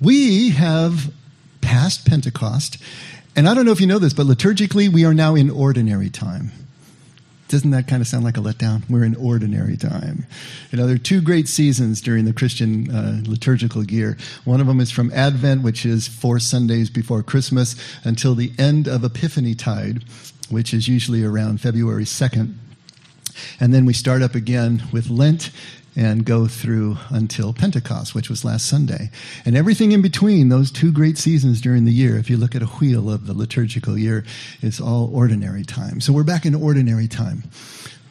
We have passed Pentecost, and I don't know if you know this, but liturgically we are now in ordinary time. Doesn't that kind of sound like a letdown? We're in ordinary time. You know, there are two great seasons during the Christian uh, liturgical year. One of them is from Advent, which is four Sundays before Christmas, until the end of Epiphany Tide, which is usually around February 2nd. And then we start up again with Lent and go through until Pentecost, which was last Sunday. And everything in between those two great seasons during the year, if you look at a wheel of the liturgical year, it's all ordinary time. So we're back in ordinary time.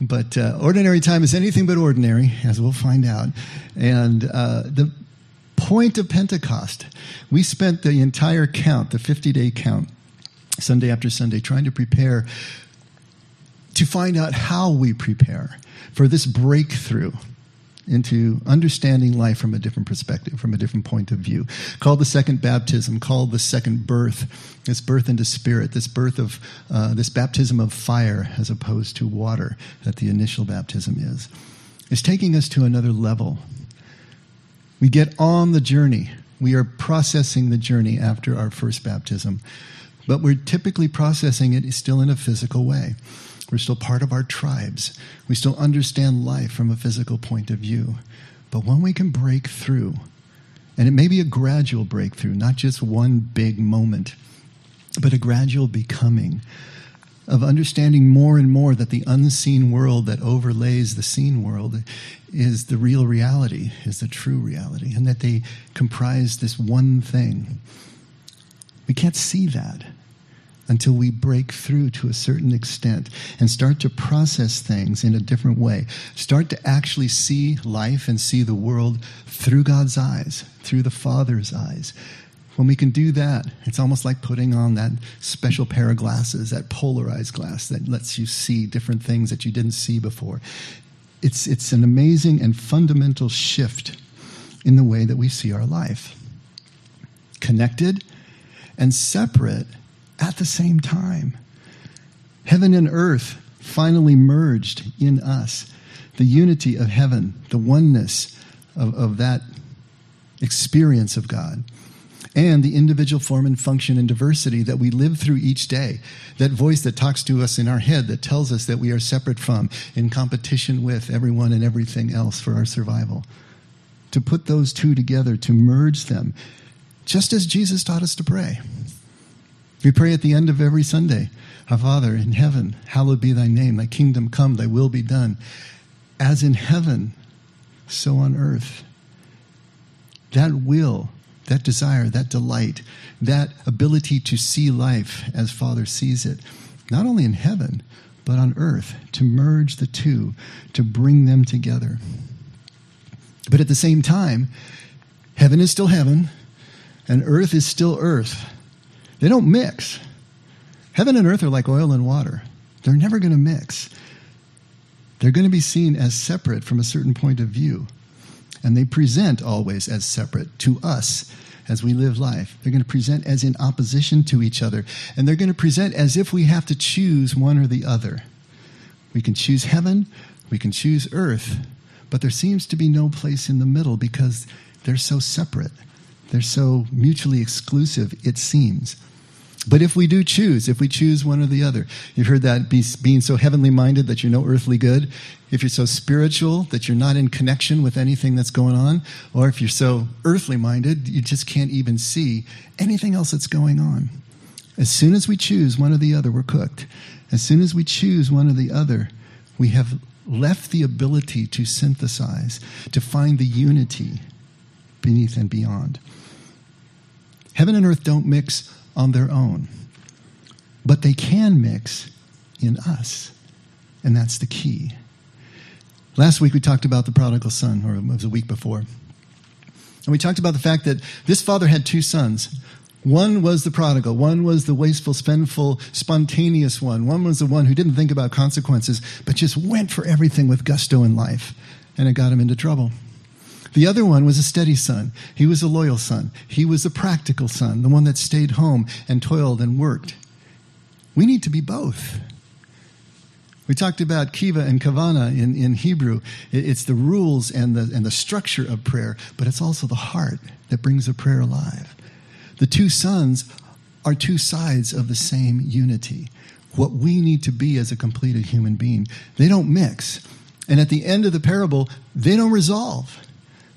But uh, ordinary time is anything but ordinary, as we'll find out. And uh, the point of Pentecost, we spent the entire count, the 50 day count, Sunday after Sunday, trying to prepare to find out how we prepare for this breakthrough into understanding life from a different perspective, from a different point of view. Called the second baptism, called the second birth, this birth into spirit, this birth of uh, this baptism of fire as opposed to water that the initial baptism is. Is taking us to another level. We get on the journey. We are processing the journey after our first baptism, but we're typically processing it still in a physical way. We're still part of our tribes. We still understand life from a physical point of view. But when we can break through, and it may be a gradual breakthrough, not just one big moment, but a gradual becoming of understanding more and more that the unseen world that overlays the seen world is the real reality, is the true reality, and that they comprise this one thing. We can't see that until we break through to a certain extent and start to process things in a different way. Start to actually see life and see the world through God's eyes, through the Father's eyes. When we can do that, it's almost like putting on that special pair of glasses, that polarized glass that lets you see different things that you didn't see before. It's, it's an amazing and fundamental shift in the way that we see our life. Connected and separate at the same time. Heaven and earth finally merged in us. The unity of heaven, the oneness of, of that experience of God, and the individual form and function and diversity that we live through each day. That voice that talks to us in our head that tells us that we are separate from, in competition with everyone and everything else for our survival. To put those two together, to merge them, just as Jesus taught us to pray. We pray at the end of every Sunday Our Father in heaven, hallowed be thy name, thy kingdom come, thy will be done, as in heaven, so on earth. That will, that desire, that delight, that ability to see life as Father sees it, not only in heaven, but on earth, to merge the two, to bring them together. But at the same time, heaven is still heaven, and earth is still earth. They don't mix. Heaven and earth are like oil and water. They're never going to mix. They're going to be seen as separate from a certain point of view. And they present always as separate to us as we live life. They're going to present as in opposition to each other. And they're going to present as if we have to choose one or the other. We can choose heaven, we can choose earth, but there seems to be no place in the middle because they're so separate. They're so mutually exclusive, it seems. But if we do choose, if we choose one or the other, you've heard that be, being so heavenly minded that you're no earthly good, if you're so spiritual that you're not in connection with anything that's going on, or if you're so earthly minded, you just can't even see anything else that's going on. As soon as we choose one or the other, we're cooked. As soon as we choose one or the other, we have left the ability to synthesize, to find the unity beneath and beyond. Heaven and earth don't mix on their own, but they can mix in us, and that's the key. Last week we talked about the prodigal son, or it was a week before. And we talked about the fact that this father had two sons. One was the prodigal, one was the wasteful, spendful, spontaneous one. One was the one who didn't think about consequences, but just went for everything with gusto in life, and it got him into trouble. The other one was a steady son. He was a loyal son. He was a practical son, the one that stayed home and toiled and worked. We need to be both. We talked about keva and kavana in, in Hebrew. It's the rules and the, and the structure of prayer, but it's also the heart that brings a prayer alive. The two sons are two sides of the same unity. What we need to be as a completed human being. They don't mix. And at the end of the parable, they don't resolve.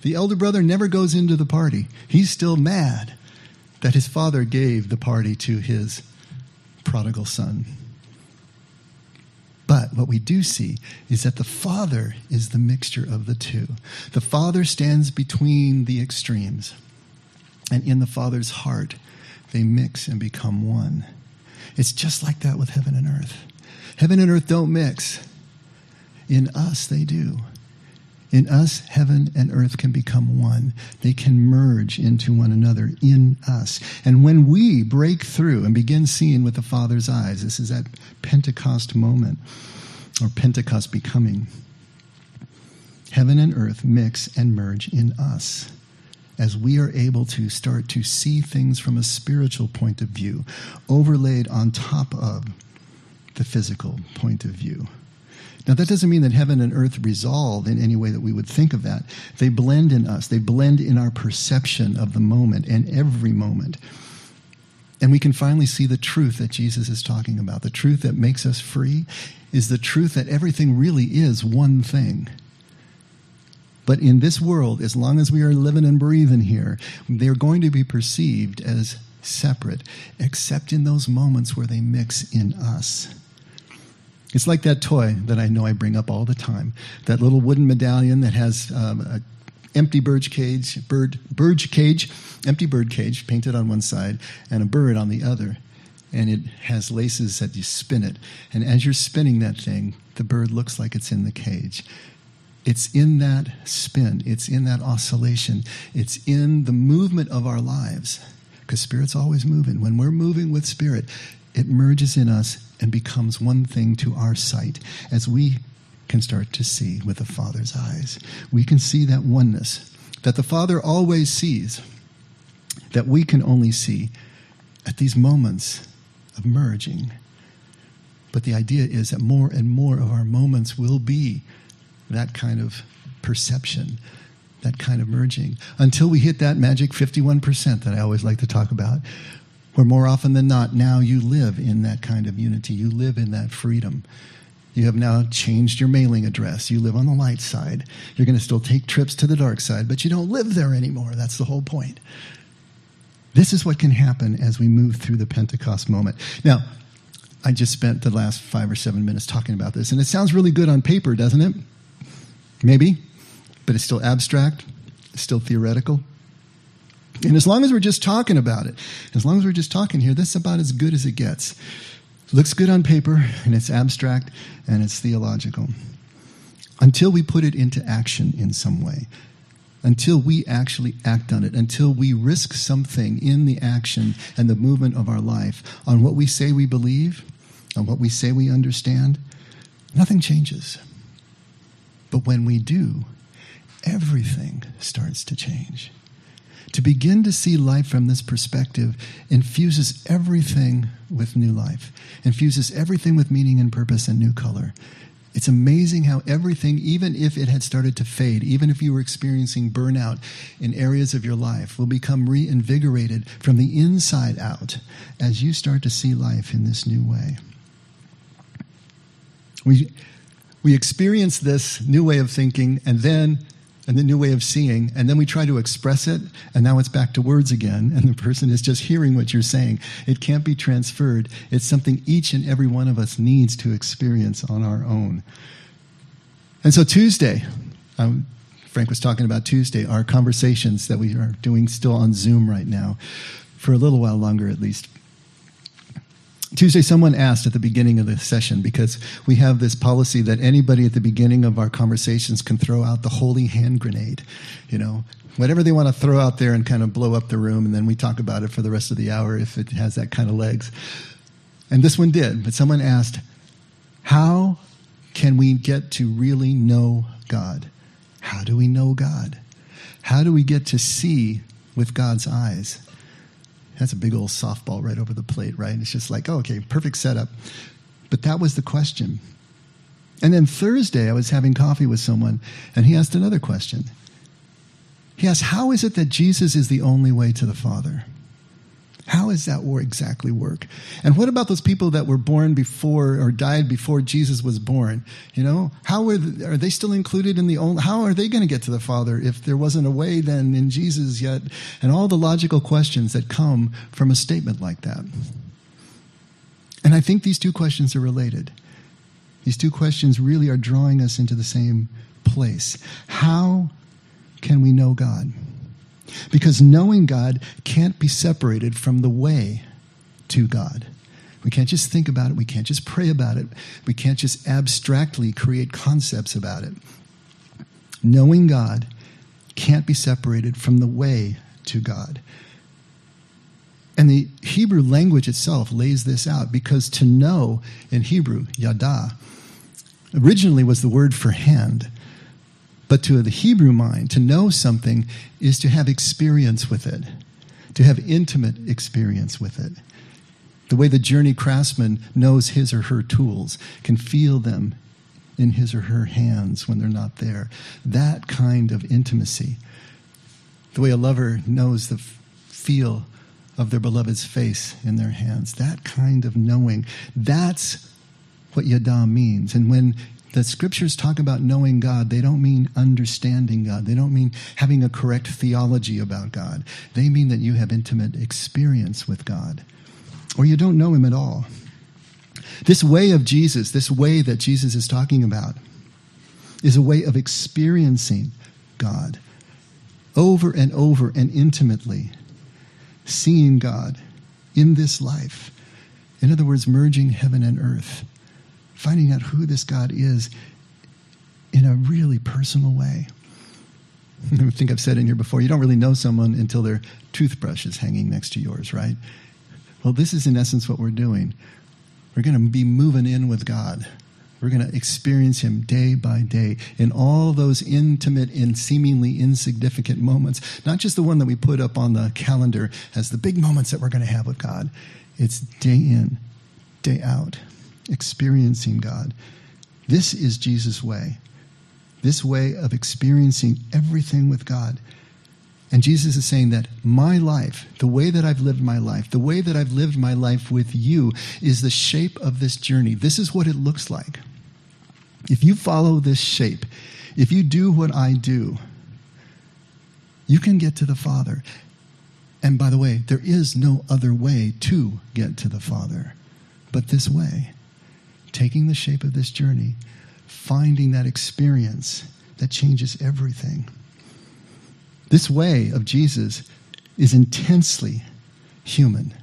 The elder brother never goes into the party. He's still mad that his father gave the party to his prodigal son. But what we do see is that the Father is the mixture of the two. The Father stands between the extremes. And in the Father's heart, they mix and become one. It's just like that with heaven and earth. Heaven and earth don't mix. In us, they do. In us, heaven and earth can become one. They can merge into one another in us. And when we break through and begin seeing with the Father's eyes, this is that Pentecost moment, or Pentecost becoming, heaven and earth mix and merge in us as we are able to start to see things from a spiritual point of view, overlaid on top of the physical point of view. Now, that doesn't mean that heaven and earth resolve in any way that we would think of that. They blend in us, they blend in our perception of the moment and every moment. And we can finally see the truth that Jesus is talking about. The truth that makes us free is the truth that everything really is one thing. But in this world, as long as we are living and breathing here, they're going to be perceived as separate, except in those moments where they mix in us. It's like that toy that I know I bring up all the time. That little wooden medallion that has um, a empty bird cage, bird bird cage, empty bird cage painted on one side, and a bird on the other. And it has laces that you spin it. And as you're spinning that thing, the bird looks like it's in the cage. It's in that spin, it's in that oscillation, it's in the movement of our lives. Because Spirit's always moving. When we're moving with Spirit, it merges in us and becomes one thing to our sight as we can start to see with the Father's eyes. We can see that oneness that the Father always sees, that we can only see at these moments of merging. But the idea is that more and more of our moments will be that kind of perception, that kind of merging, until we hit that magic 51% that I always like to talk about, where more often than not, now you live in that kind of unity. You live in that freedom. You have now changed your mailing address. You live on the light side. You're going to still take trips to the dark side, but you don't live there anymore. That's the whole point. This is what can happen as we move through the Pentecost moment. Now, I just spent the last five or seven minutes talking about this, and it sounds really good on paper, doesn't it? Maybe, but it's still abstract, still theoretical. And as long as we're just talking about it, as long as we're just talking here, this is about as good as it gets. Looks good on paper, and it's abstract, and it's theological. Until we put it into action in some way, until we actually act on it, until we risk something in the action and the movement of our life on what we say we believe, on what we say we understand, nothing changes. But when we do, everything starts to change. To begin to see life from this perspective infuses everything with new life, infuses everything with meaning and purpose and new color. It's amazing how everything, even if it had started to fade, even if you were experiencing burnout in areas of your life, will become reinvigorated from the inside out as you start to see life in this new way. We, we experience this new way of thinking, and then and the new way of seeing, and then we try to express it, and now it's back to words again, and the person is just hearing what you're saying. It can't be transferred. It's something each and every one of us needs to experience on our own. And so Tuesday, um, Frank was talking about Tuesday, our conversations that we are doing still on Zoom right now, for a little while longer at least. Tuesday, someone asked at the beginning of the session because we have this policy that anybody at the beginning of our conversations can throw out the holy hand grenade. You know, whatever they want to throw out there and kind of blow up the room, and then we talk about it for the rest of the hour if it has that kind of legs. And this one did, but someone asked, How can we get to really know God? How do we know God? How do we get to see with God's eyes? That's a big old softball right over the plate, right? It's just like, oh, okay, perfect setup. But that was the question. And then Thursday, I was having coffee with someone, and he asked another question. He asked, How is it that Jesus is the only way to the Father? How does that war exactly work? And what about those people that were born before or died before Jesus was born? You know, how are, the, are they still included in the only, how are they going to get to the Father if there wasn't a way then in Jesus yet? And all the logical questions that come from a statement like that. And I think these two questions are related. These two questions really are drawing us into the same place. How can we know God? Because knowing God can't be separated from the way to God. We can't just think about it. We can't just pray about it. We can't just abstractly create concepts about it. Knowing God can't be separated from the way to God. And the Hebrew language itself lays this out because to know in Hebrew, yada, originally was the word for hand. But to the Hebrew mind, to know something is to have experience with it, to have intimate experience with it. The way the journey craftsman knows his or her tools, can feel them in his or her hands when they're not there. That kind of intimacy. The way a lover knows the feel of their beloved's face in their hands. That kind of knowing. That's what yada means. And when the scriptures talk about knowing God, they don't mean understanding God. They don't mean having a correct theology about God. They mean that you have intimate experience with God, or you don't know Him at all. This way of Jesus, this way that Jesus is talking about, is a way of experiencing God over and over and intimately, seeing God in this life. In other words, merging heaven and earth finding out who this God is in a really personal way. I think I've said in here before, you don't really know someone until their toothbrush is hanging next to yours, right? Well, this is in essence what we're doing. We're going to be moving in with God. We're going to experience Him day by day in all those intimate and seemingly insignificant moments, not just the one that we put up on the calendar as the big moments that we're going to have with God. It's day in, day out experiencing God. This is Jesus' way. This way of experiencing everything with God. And Jesus is saying that my life, the way that I've lived my life, the way that I've lived my life with you, is the shape of this journey. This is what it looks like. If you follow this shape, if you do what I do, you can get to the Father. And by the way, there is no other way to get to the Father but this way taking the shape of this journey, finding that experience that changes everything. This way of Jesus is intensely human,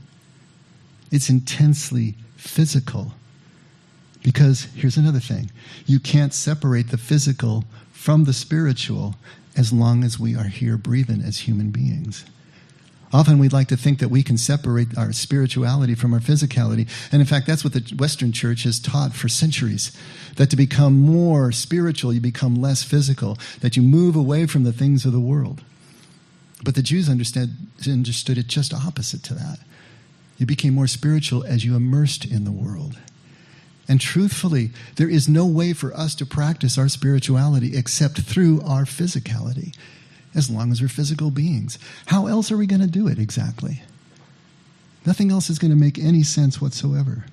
it's intensely physical. Because here's another thing you can't separate the physical from the spiritual as long as we are here breathing as human beings. Often we'd like to think that we can separate our spirituality from our physicality. And in fact, that's what the Western church has taught for centuries that to become more spiritual, you become less physical, that you move away from the things of the world. But the Jews understood, understood it just opposite to that. You became more spiritual as you immersed in the world. And truthfully, there is no way for us to practice our spirituality except through our physicality as long as we're physical beings. How else are we going to do it exactly? Nothing else is going to make any sense whatsoever.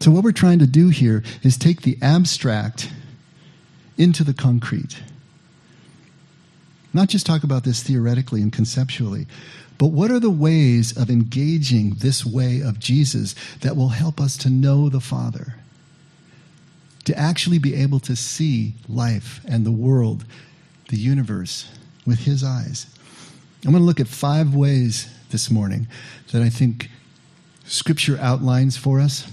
So, what we're trying to do here is take the abstract into the concrete. Not just talk about this theoretically and conceptually, but what are the ways of engaging this way of Jesus that will help us to know the Father? To actually be able to see life and the world, the universe, with his eyes. I'm going to look at five ways this morning that I think Scripture outlines for us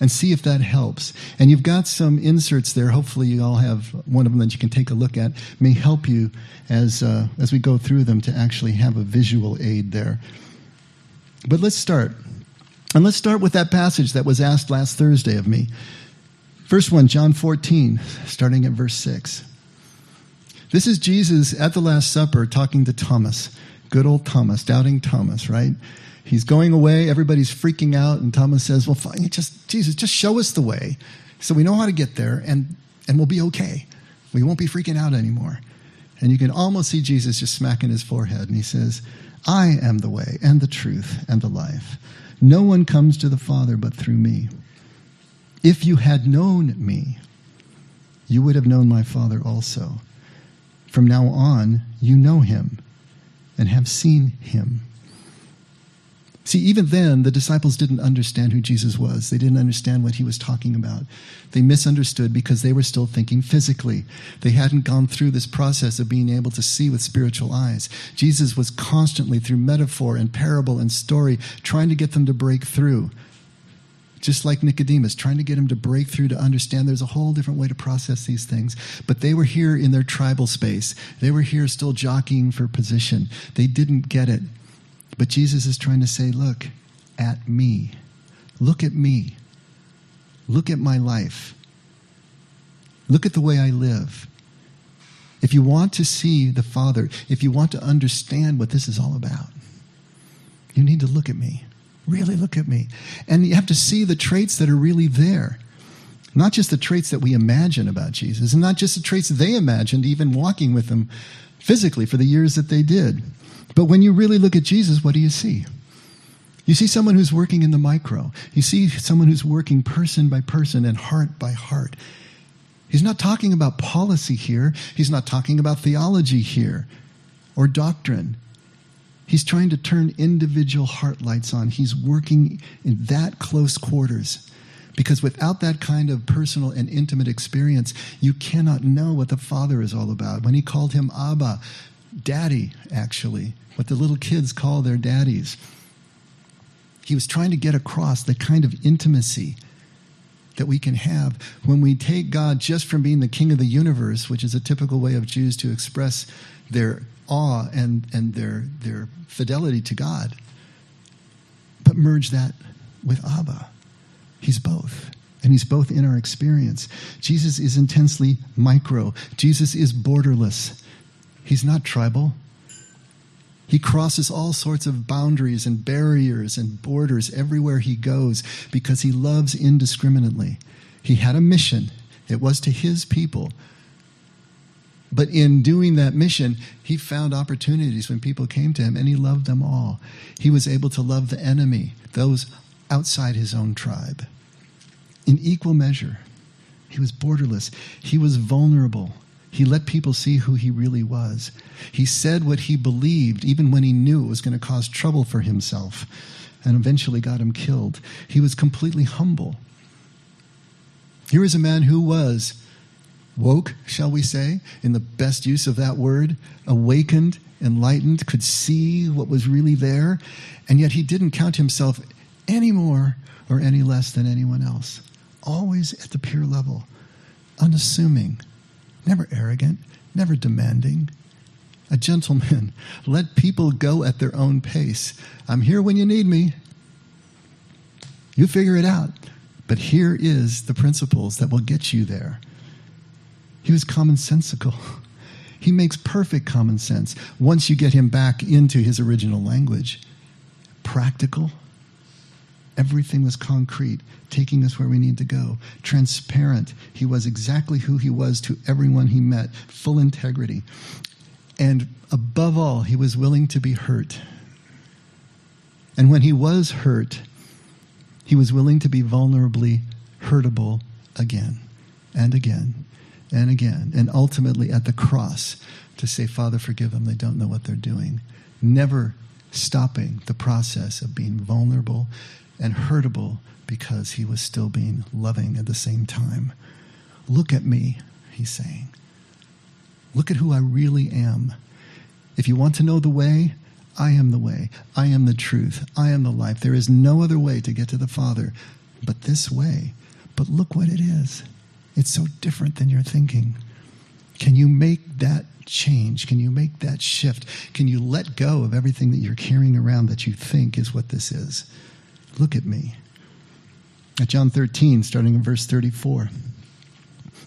and see if that helps. And you've got some inserts there. Hopefully, you all have one of them that you can take a look at. May help you as uh, as we go through them to actually have a visual aid there. But let's start, and let's start with that passage that was asked last Thursday of me. First one, John 14, starting at verse 6. This is Jesus at the Last Supper talking to Thomas, good old Thomas, doubting Thomas, right? He's going away, everybody's freaking out, and Thomas says, Well, fine, just, Jesus, just show us the way. So we know how to get there and, and we'll be okay. We won't be freaking out anymore. And you can almost see Jesus just smacking his forehead and he says, I am the way and the truth and the life. No one comes to the Father but through me. If you had known me, you would have known my Father also. From now on, you know him and have seen him. See, even then, the disciples didn't understand who Jesus was. They didn't understand what he was talking about. They misunderstood because they were still thinking physically. They hadn't gone through this process of being able to see with spiritual eyes. Jesus was constantly, through metaphor and parable and story, trying to get them to break through. Just like Nicodemus, trying to get him to break through to understand there's a whole different way to process these things. But they were here in their tribal space. They were here still jockeying for position. They didn't get it. But Jesus is trying to say, look at me. Look at me. Look at my life. Look at the way I live. If you want to see the Father, if you want to understand what this is all about, you need to look at me. Really look at me. And you have to see the traits that are really there. Not just the traits that we imagine about Jesus, and not just the traits they imagined, even walking with him physically for the years that they did. But when you really look at Jesus, what do you see? You see someone who's working in the micro. You see someone who's working person by person and heart by heart. He's not talking about policy here. He's not talking about theology here or doctrine. He's trying to turn individual heart lights on. He's working in that close quarters. Because without that kind of personal and intimate experience, you cannot know what the Father is all about. When he called him Abba, daddy, actually, what the little kids call their daddies. He was trying to get across the kind of intimacy that we can have when we take God just from being the king of the universe, which is a typical way of Jews to express their awe and, and their, their fidelity to God, but merge that with Abba. He's both. And he's both in our experience. Jesus is intensely micro. Jesus is borderless. He's not tribal. He crosses all sorts of boundaries and barriers and borders everywhere he goes because he loves indiscriminately. He had a mission, it was to his people. But in doing that mission, he found opportunities when people came to him and he loved them all. He was able to love the enemy, those outside his own tribe, in equal measure. He was borderless, he was vulnerable. He let people see who he really was. He said what he believed, even when he knew it was going to cause trouble for himself, and eventually got him killed. He was completely humble. Here is a man who was woke, shall we say, in the best use of that word, awakened, enlightened, could see what was really there, and yet he didn't count himself any more or any less than anyone else. Always at the pure level, unassuming, never arrogant, never demanding. A gentleman. Let people go at their own pace. I'm here when you need me. You figure it out. But here is the principles that will get you there. He was commonsensical. He makes perfect common sense once you get him back into his original language. Practical, Everything was concrete, taking us where we need to go. Transparent. He was exactly who he was to everyone he met, full integrity. And above all, he was willing to be hurt. And when he was hurt, he was willing to be vulnerably hurtable again and again and again. And ultimately at the cross to say, Father, forgive them. They don't know what they're doing. Never stopping the process of being vulnerable and hurtable because he was still being loving at the same time. Look at me, he's saying. Look at who I really am. If you want to know the way, I am the way. I am the truth. I am the life. There is no other way to get to the Father but this way. But look what it is. It's so different than you're thinking. Can you make that change? Can you make that shift? Can you let go of everything that you're carrying around that you think is what this is? Look at me. At John 13, starting in verse 34.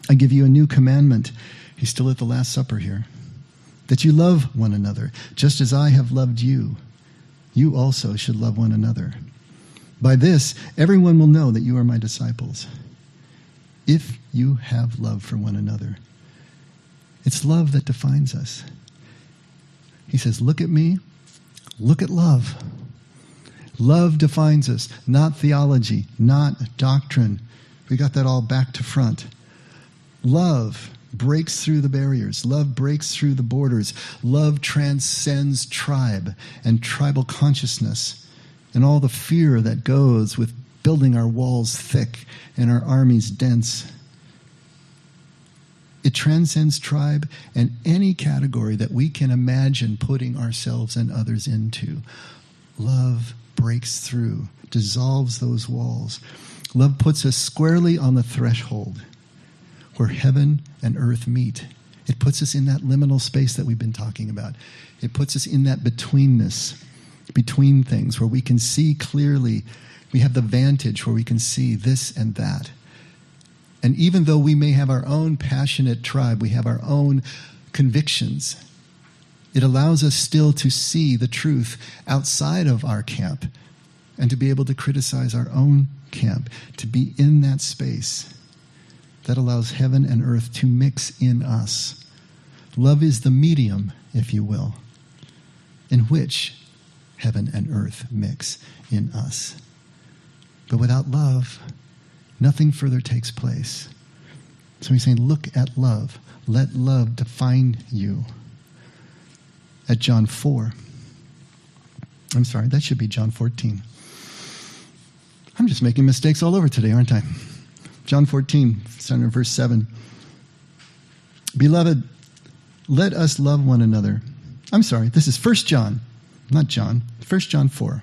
I give you a new commandment. He's still at the Last Supper here. That you love one another, just as I have loved you. You also should love one another. By this, everyone will know that you are my disciples if you have love for one another. It's love that defines us. He says, Look at me, look at love. Love defines us, not theology, not doctrine. We got that all back to front. Love breaks through the barriers. Love breaks through the borders. Love transcends tribe and tribal consciousness and all the fear that goes with building our walls thick and our armies dense. It transcends tribe and any category that we can imagine putting ourselves and others into. Love breaks through, dissolves those walls. Love puts us squarely on the threshold where heaven and earth meet. It puts us in that liminal space that we've been talking about. It puts us in that betweenness, between things, where we can see clearly. We have the vantage where we can see this and that. And even though we may have our own passionate tribe, we have our own convictions, it allows us still to see the truth outside of our camp and to be able to criticize our own camp, to be in that space that allows heaven and earth to mix in us. Love is the medium, if you will, in which heaven and earth mix in us. But without love, nothing further takes place. So he's saying, look at love. Let love define you. At John 4, I'm sorry, that should be John 14. I'm just making mistakes all over today, aren't I? John 14, starting in verse 7. Beloved, let us love one another. I'm sorry, this is 1 John, not John, 1 John 4.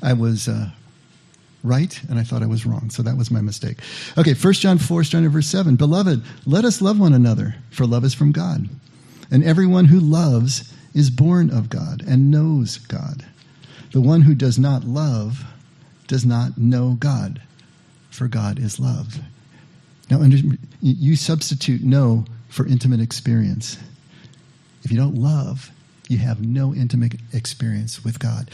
I was uh, right and I thought I was wrong, so that was my mistake. Okay, 1 John 4, starting in verse 7. Beloved, let us love one another, for love is from God. And everyone who loves is born of God and knows God. The one who does not love does not know God for God is love. Now, you substitute know for intimate experience. If you don't love, you have no intimate experience with God.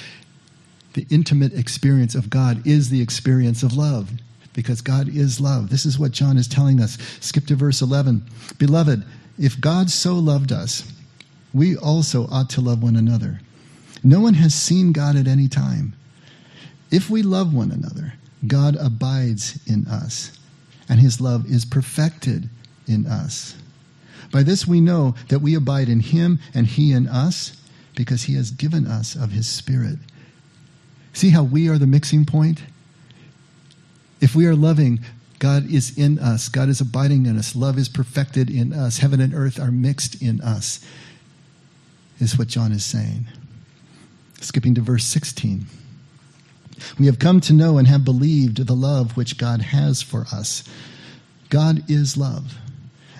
The intimate experience of God is the experience of love because God is love. This is what John is telling us. Skip to verse 11. Beloved, if God so loved us, we also ought to love one another. No one has seen God at any time. If we love one another, God abides in us, and his love is perfected in us. By this we know that we abide in him and he in us, because he has given us of his Spirit. See how we are the mixing point? If we are loving, God is in us. God is abiding in us. Love is perfected in us. Heaven and earth are mixed in us, is what John is saying. Skipping to verse 16. We have come to know and have believed the love which God has for us. God is love.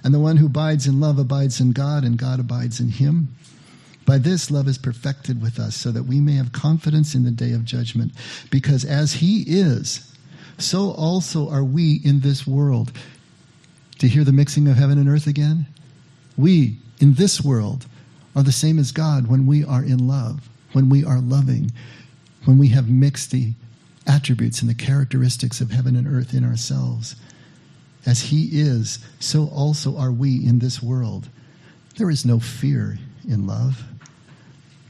And the one who abides in love abides in God, and God abides in him. By this, love is perfected with us, so that we may have confidence in the day of judgment. Because as he is, so also are we in this world. To hear the mixing of heaven and earth again? We, in this world, are the same as God when we are in love, when we are loving when we have mixed the attributes and the characteristics of heaven and earth in ourselves. As He is, so also are we in this world. There is no fear in love,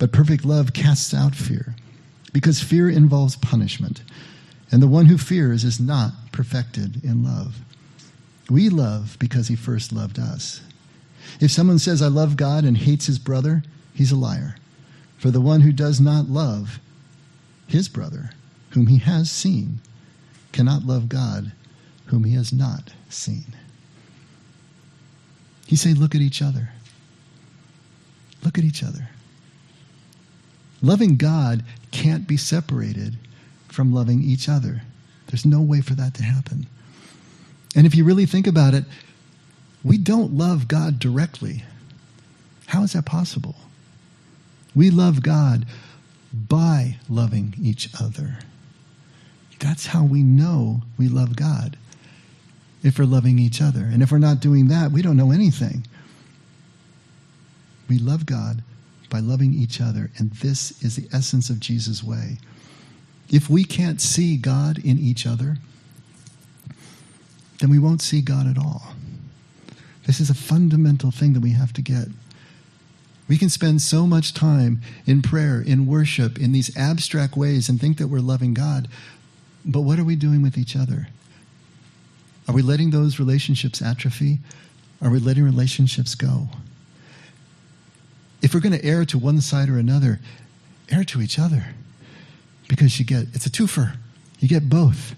but perfect love casts out fear, because fear involves punishment, and the one who fears is not perfected in love. We love because He first loved us. If someone says, I love God and hates his brother, he's a liar. For the one who does not love his brother, whom he has seen, cannot love God, whom he has not seen. He saying, look at each other. Look at each other. Loving God can't be separated from loving each other. There's no way for that to happen. And if you really think about it, we don't love God directly. How is that possible? We love God by loving each other. That's how we know we love God. If we're loving each other. And if we're not doing that, we don't know anything. We love God by loving each other. And this is the essence of Jesus' way. If we can't see God in each other, then we won't see God at all. This is a fundamental thing that we have to get. We can spend so much time in prayer, in worship, in these abstract ways and think that we're loving God, but what are we doing with each other? Are we letting those relationships atrophy? Are we letting relationships go? If we're going to err to one side or another, err to each other because you get it's a twofer. You get both.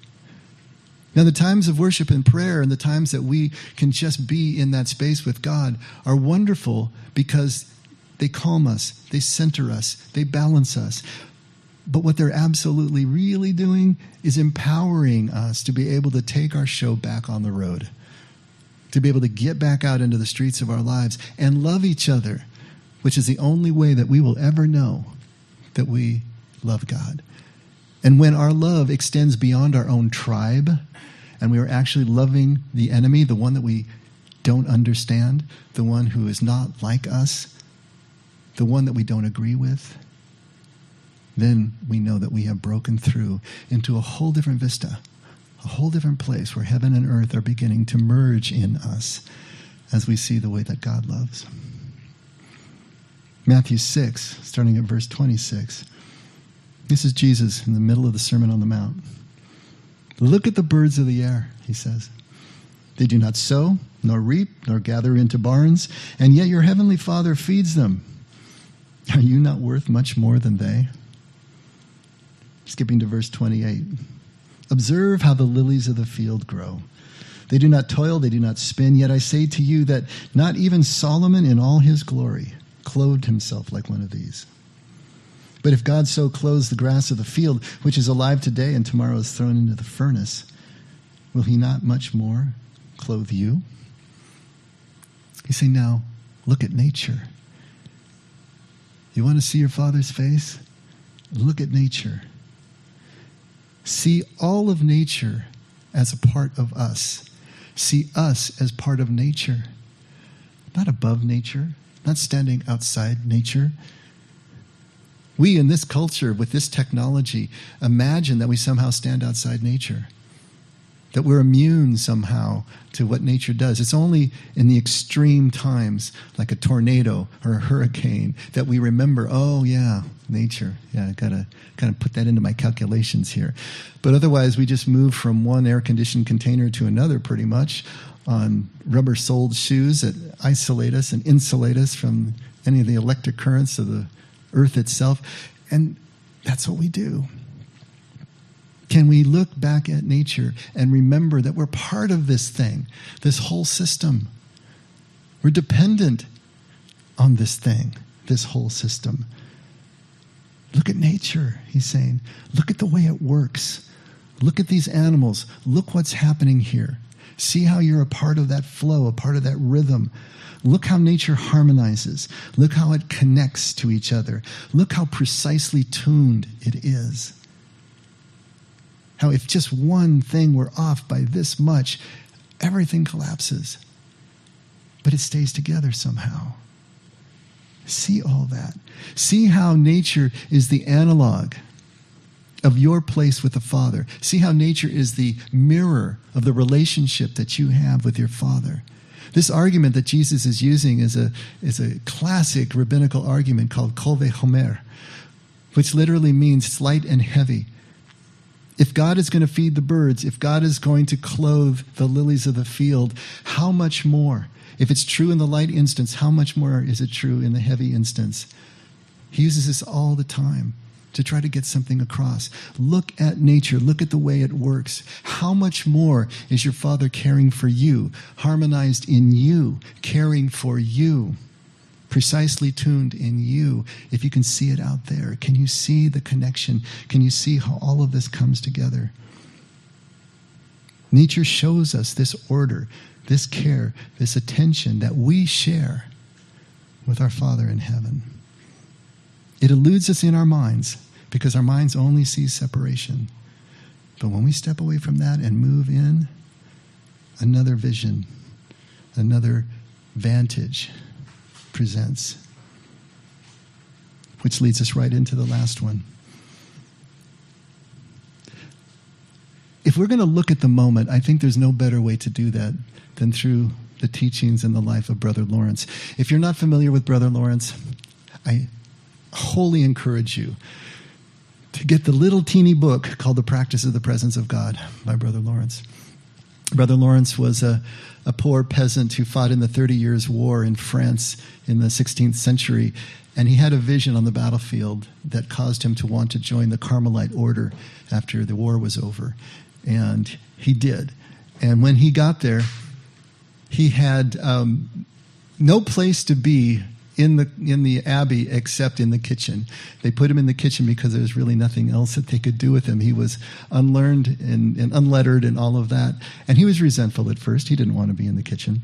Now, the times of worship and prayer and the times that we can just be in that space with God are wonderful because they calm us, they center us, they balance us. But what they're absolutely really doing is empowering us to be able to take our show back on the road, to be able to get back out into the streets of our lives and love each other, which is the only way that we will ever know that we love God. And when our love extends beyond our own tribe, and we are actually loving the enemy, the one that we don't understand, the one who is not like us, the one that we don't agree with, then we know that we have broken through into a whole different vista, a whole different place where heaven and earth are beginning to merge in us as we see the way that God loves. Matthew 6, starting at verse 26. This is Jesus in the middle of the Sermon on the Mount. Look at the birds of the air, he says. They do not sow, nor reap, nor gather into barns, and yet your heavenly Father feeds them. Are you not worth much more than they? Skipping to verse 28. Observe how the lilies of the field grow. They do not toil, they do not spin, yet I say to you that not even Solomon in all his glory clothed himself like one of these. But if God so clothes the grass of the field, which is alive today and tomorrow is thrown into the furnace, will he not much more clothe you? You say, now, look at nature. You want to see your Father's face? Look at nature. See all of nature as a part of us. See us as part of nature, not above nature, not standing outside nature. We in this culture, with this technology, imagine that we somehow stand outside nature, that we're immune somehow to what nature does. It's only in the extreme times, like a tornado or a hurricane, that we remember, oh, yeah, nature. Yeah, I gotta kind of put that into my calculations here. But otherwise, we just move from one air conditioned container to another pretty much on rubber soled shoes that isolate us and insulate us from any of the electric currents of the earth itself. And that's what we do. Can we look back at nature and remember that we're part of this thing, this whole system? We're dependent on this thing, this whole system. Look at nature, he's saying. Look at the way it works. Look at these animals. Look what's happening here. See how you're a part of that flow, a part of that rhythm. Look how nature harmonizes. Look how it connects to each other. Look how precisely tuned it is. How, if just one thing were off by this much, everything collapses. But it stays together somehow. See all that. See how nature is the analog of your place with the Father. See how nature is the mirror of the relationship that you have with your Father. This argument that Jesus is using is a, is a classic rabbinical argument called Kol Homer, which literally means it's light and heavy. If God is going to feed the birds, if God is going to clothe the lilies of the field, how much more? If it's true in the light instance, how much more is it true in the heavy instance? He uses this all the time to try to get something across. Look at nature. Look at the way it works. How much more is your Father caring for you, harmonized in you, caring for you, precisely tuned in you? If you can see it out there, can you see the connection? Can you see how all of this comes together? Nature shows us this order, this care, this attention that we share with our Father in heaven. It eludes us in our minds because our minds only see separation. But when we step away from that and move in, another vision, another vantage presents. Which leads us right into the last one. if we're going to look at the moment, I think there's no better way to do that than through the teachings and the life of Brother Lawrence. If you're not familiar with Brother Lawrence, I wholly encourage you to get the little teeny book called The Practice of the Presence of God by Brother Lawrence. Brother Lawrence was a, a poor peasant who fought in the Thirty Years' War in France in the 16th century, and he had a vision on the battlefield that caused him to want to join the Carmelite order after the war was over. And he did. And when he got there, he had um, no place to be in the in the abbey except in the kitchen. They put him in the kitchen because there was really nothing else that they could do with him. He was unlearned and, and unlettered and all of that, and he was resentful at first. He didn't want to be in the kitchen,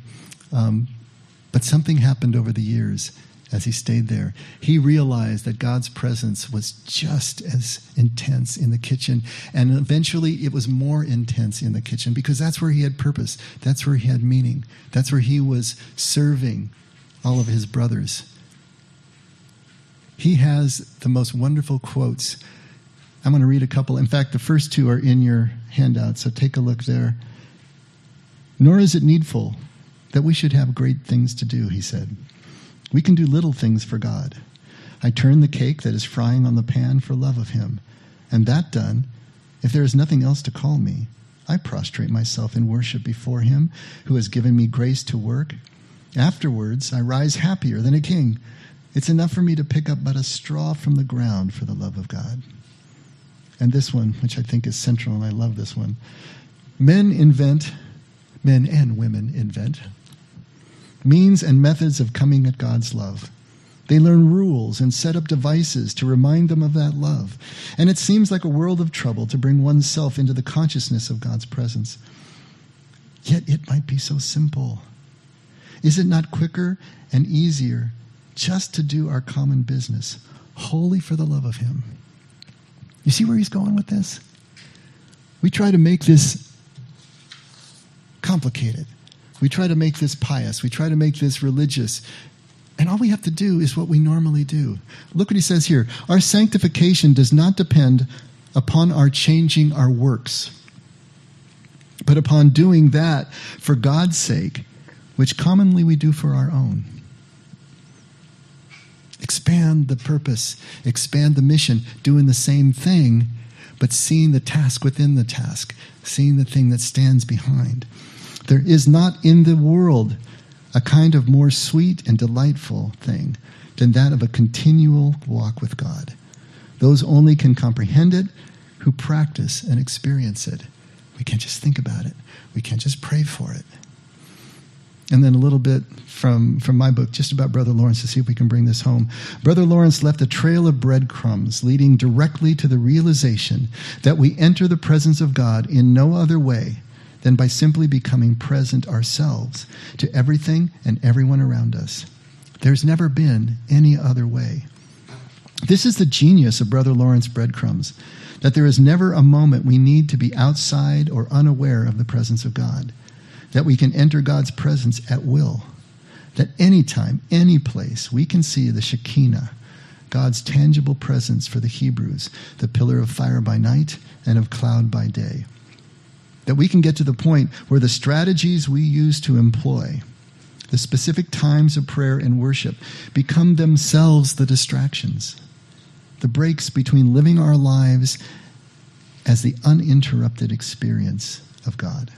um, but something happened over the years as he stayed there. He realized that God's presence was just as intense in the kitchen, and eventually it was more intense in the kitchen because that's where he had purpose. That's where he had meaning. That's where he was serving all of his brothers. He has the most wonderful quotes. I'm going to read a couple. In fact, the first two are in your handout, so take a look there. Nor is it needful that we should have great things to do, he said. We can do little things for God. I turn the cake that is frying on the pan for love of him. And that done, if there is nothing else to call me, I prostrate myself in worship before him who has given me grace to work Afterwards, I rise happier than a king. It's enough for me to pick up but a straw from the ground for the love of God. And this one, which I think is central, and I love this one. Men invent, men and women invent, means and methods of coming at God's love. They learn rules and set up devices to remind them of that love. And it seems like a world of trouble to bring oneself into the consciousness of God's presence. Yet it might be so simple. Is it not quicker and easier just to do our common business, wholly for the love of Him? You see where he's going with this? We try to make this complicated. We try to make this pious. We try to make this religious. And all we have to do is what we normally do. Look what he says here. Our sanctification does not depend upon our changing our works, but upon doing that for God's sake which commonly we do for our own. Expand the purpose, expand the mission, doing the same thing, but seeing the task within the task, seeing the thing that stands behind. There is not in the world a kind of more sweet and delightful thing than that of a continual walk with God. Those only can comprehend it who practice and experience it. We can't just think about it, we can't just pray for it. And then a little bit from, from my book, just about Brother Lawrence, to see if we can bring this home. Brother Lawrence left a trail of breadcrumbs leading directly to the realization that we enter the presence of God in no other way than by simply becoming present ourselves to everything and everyone around us. There's never been any other way. This is the genius of Brother Lawrence breadcrumbs that there is never a moment we need to be outside or unaware of the presence of God that we can enter God's presence at will. That anytime, any place, we can see the Shekinah, God's tangible presence for the Hebrews, the pillar of fire by night and of cloud by day. That we can get to the point where the strategies we use to employ, the specific times of prayer and worship, become themselves the distractions, the breaks between living our lives as the uninterrupted experience of God.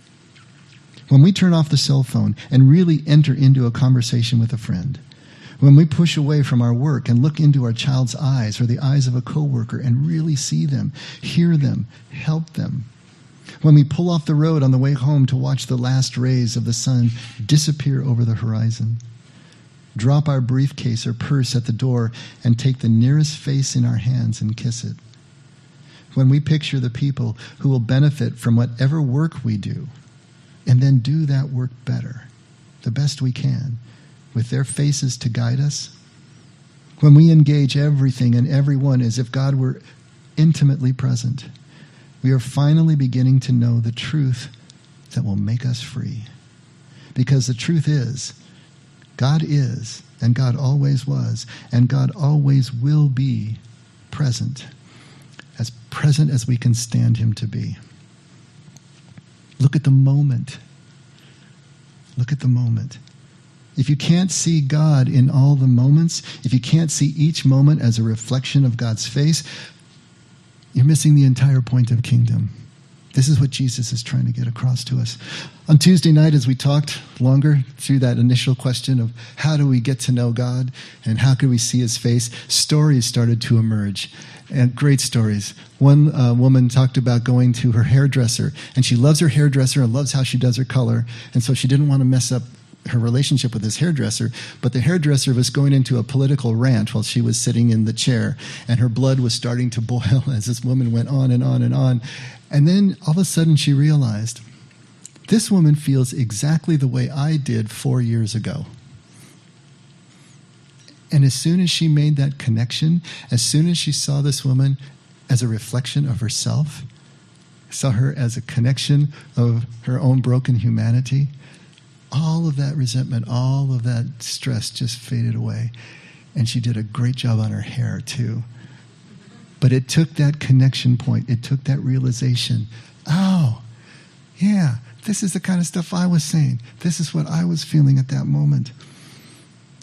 When we turn off the cell phone and really enter into a conversation with a friend, when we push away from our work and look into our child's eyes or the eyes of a coworker and really see them, hear them, help them, when we pull off the road on the way home to watch the last rays of the sun disappear over the horizon, drop our briefcase or purse at the door and take the nearest face in our hands and kiss it. When we picture the people who will benefit from whatever work we do, and then do that work better, the best we can, with their faces to guide us. When we engage everything and everyone as if God were intimately present, we are finally beginning to know the truth that will make us free. Because the truth is, God is, and God always was, and God always will be present, as present as we can stand Him to be. Look at the moment. Look at the moment. If you can't see God in all the moments, if you can't see each moment as a reflection of God's face, you're missing the entire point of kingdom. This is what Jesus is trying to get across to us. On Tuesday night, as we talked longer through that initial question of how do we get to know God and how can we see his face, stories started to emerge. And great stories. One uh, woman talked about going to her hairdresser, and she loves her hairdresser and loves how she does her color. And so she didn't want to mess up her relationship with this hairdresser, but the hairdresser was going into a political rant while she was sitting in the chair, and her blood was starting to boil as this woman went on and on and on. And then all of a sudden she realized this woman feels exactly the way I did four years ago. And as soon as she made that connection, as soon as she saw this woman as a reflection of herself, saw her as a connection of her own broken humanity, all of that resentment, all of that stress just faded away. And she did a great job on her hair, too. But it took that connection point, it took that realization oh, yeah, this is the kind of stuff I was saying. This is what I was feeling at that moment.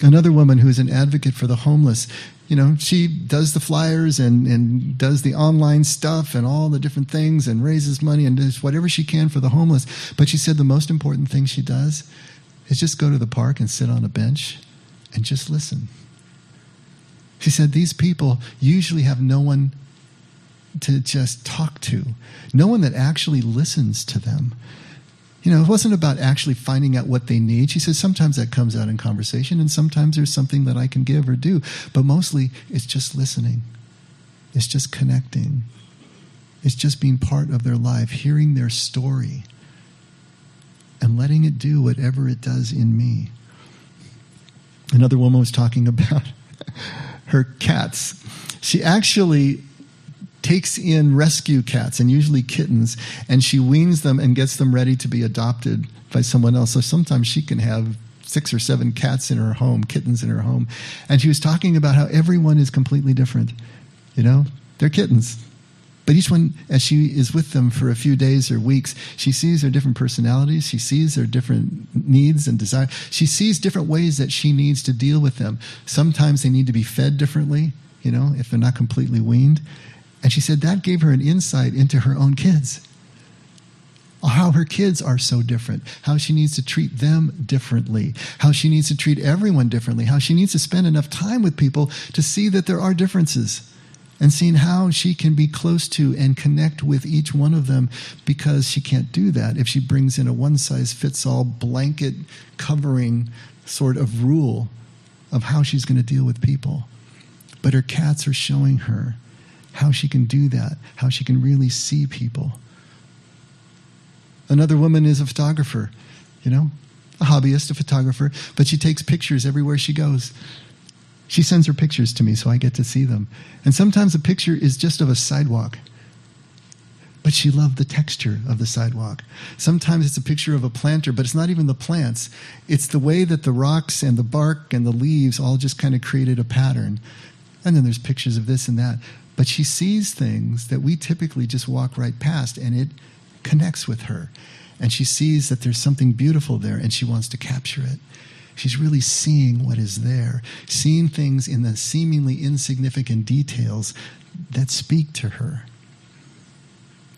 Another woman who's an advocate for the homeless, you know, she does the flyers and, and does the online stuff and all the different things and raises money and does whatever she can for the homeless. But she said the most important thing she does is just go to the park and sit on a bench and just listen. She said these people usually have no one to just talk to, no one that actually listens to them. You know, it wasn't about actually finding out what they need. She says sometimes that comes out in conversation, and sometimes there's something that I can give or do. But mostly it's just listening, it's just connecting, it's just being part of their life, hearing their story, and letting it do whatever it does in me. Another woman was talking about her cats. She actually takes in rescue cats and usually kittens, and she weans them and gets them ready to be adopted by someone else. So sometimes she can have six or seven cats in her home, kittens in her home. And she was talking about how everyone is completely different. You know, they're kittens. But each one, as she is with them for a few days or weeks, she sees their different personalities. She sees their different needs and desires. She sees different ways that she needs to deal with them. Sometimes they need to be fed differently, you know, if they're not completely weaned. And she said that gave her an insight into her own kids. How her kids are so different, how she needs to treat them differently, how she needs to treat everyone differently, how she needs to spend enough time with people to see that there are differences and seeing how she can be close to and connect with each one of them because she can't do that if she brings in a one size fits all blanket covering sort of rule of how she's going to deal with people. But her cats are showing her how she can do that, how she can really see people. Another woman is a photographer, you know, a hobbyist, a photographer, but she takes pictures everywhere she goes. She sends her pictures to me so I get to see them. And sometimes a picture is just of a sidewalk. But she loved the texture of the sidewalk. Sometimes it's a picture of a planter, but it's not even the plants. It's the way that the rocks and the bark and the leaves all just kind of created a pattern. And then there's pictures of this and that. But she sees things that we typically just walk right past, and it connects with her. And she sees that there's something beautiful there, and she wants to capture it. She's really seeing what is there, seeing things in the seemingly insignificant details that speak to her.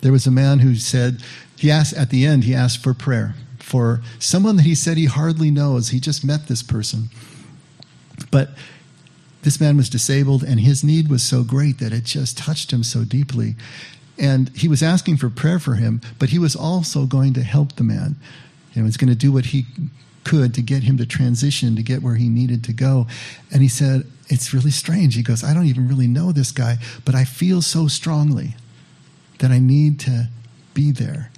There was a man who said, he asked at the end, he asked for prayer for someone that he said he hardly knows. He just met this person. But this man was disabled, and his need was so great that it just touched him so deeply. And he was asking for prayer for him, but he was also going to help the man. He was going to do what he could to get him to transition, to get where he needed to go. And he said, It's really strange. He goes, I don't even really know this guy, but I feel so strongly that I need to be there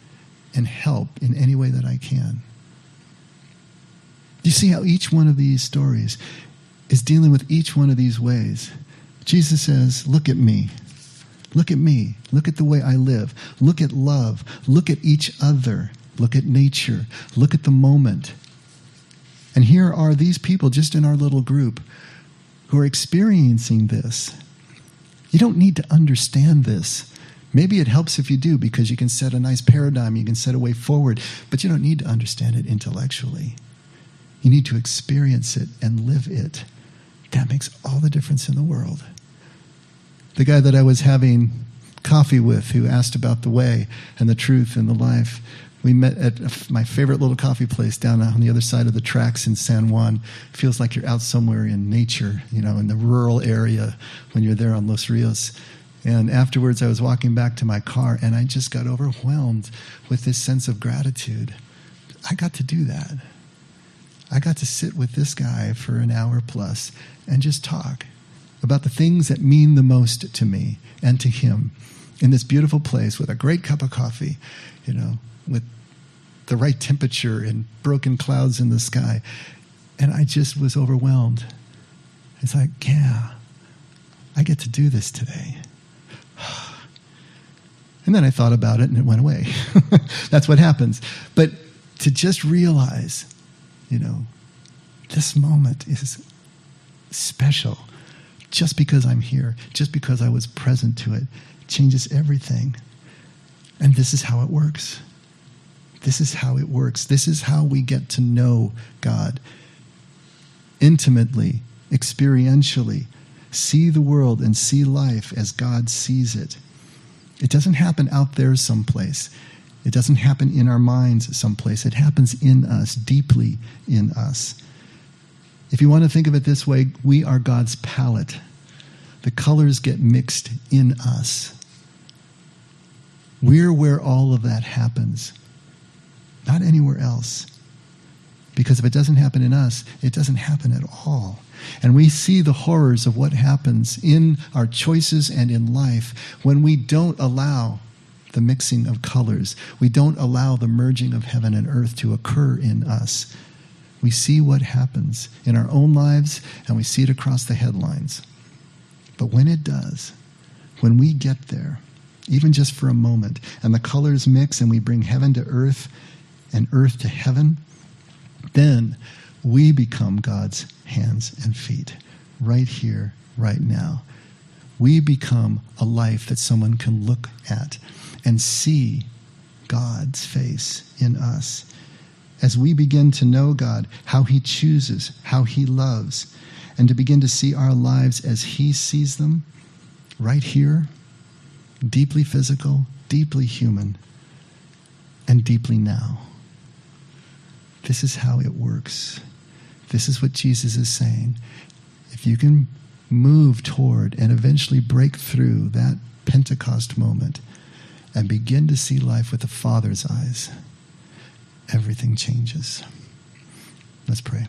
and help in any way that I can. You see how each one of these stories is dealing with each one of these ways. Jesus says, Look at me. Look at me. Look at the way I live. Look at love. Look at each other. Look at nature. Look at the moment. And here are these people just in our little group who are experiencing this. You don't need to understand this Maybe it helps if you do because you can set a nice paradigm, you can set a way forward, but you don't need to understand it intellectually. You need to experience it and live it. That makes all the difference in the world. The guy that I was having coffee with who asked about the way and the truth and the life, we met at my favorite little coffee place down on the other side of the tracks in San Juan. Feels like you're out somewhere in nature, you know, in the rural area when you're there on Los Rios. And afterwards, I was walking back to my car and I just got overwhelmed with this sense of gratitude. I got to do that. I got to sit with this guy for an hour plus and just talk about the things that mean the most to me and to him in this beautiful place with a great cup of coffee, you know, with the right temperature and broken clouds in the sky. And I just was overwhelmed. It's like, yeah, I get to do this today. And then I thought about it and it went away. That's what happens. But to just realize, you know, this moment is special just because I'm here, just because I was present to it, changes everything. And this is how it works. This is how it works. This is how we get to know God intimately, experientially, see the world and see life as God sees it. It doesn't happen out there someplace. It doesn't happen in our minds someplace. It happens in us, deeply in us. If you want to think of it this way, we are God's palette. The colors get mixed in us. We're where all of that happens, not anywhere else. Because if it doesn't happen in us, it doesn't happen at all. And we see the horrors of what happens in our choices and in life when we don't allow the mixing of colors. We don't allow the merging of heaven and earth to occur in us. We see what happens in our own lives and we see it across the headlines. But when it does, when we get there, even just for a moment, and the colors mix and we bring heaven to earth and earth to heaven, then we become God's hands and feet right here, right now. We become a life that someone can look at and see God's face in us. As we begin to know God, how He chooses, how He loves, and to begin to see our lives as He sees them, right here, deeply physical, deeply human, and deeply now. This is how it works. This is what Jesus is saying. If you can move toward and eventually break through that Pentecost moment and begin to see life with the Father's eyes, everything changes. Let's pray.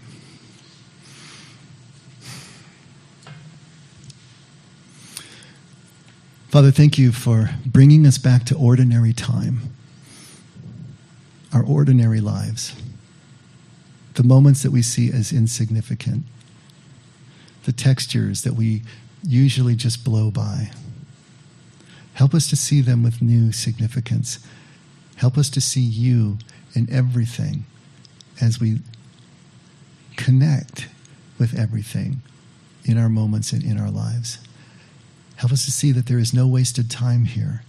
Father, thank you for bringing us back to ordinary time, our ordinary lives the moments that we see as insignificant, the textures that we usually just blow by. Help us to see them with new significance. Help us to see you in everything as we connect with everything in our moments and in our lives. Help us to see that there is no wasted time here,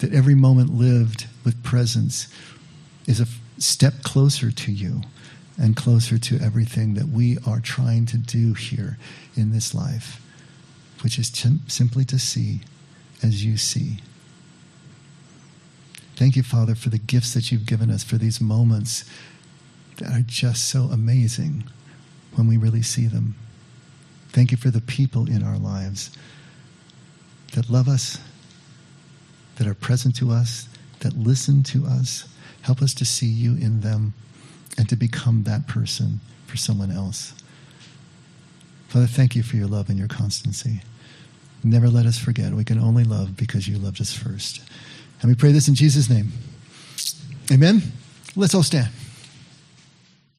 that every moment lived with presence is a step closer to you and closer to everything that we are trying to do here in this life, which is simply to see as you see. Thank you, Father, for the gifts that you've given us, for these moments that are just so amazing when we really see them. Thank you for the people in our lives that love us, that are present to us, that listen to us. Help us to see you in them and to become that person for someone else. Father, thank you for your love and your constancy. Never let us forget. We can only love because you loved us first. And we pray this in Jesus' name. Amen. Let's all stand.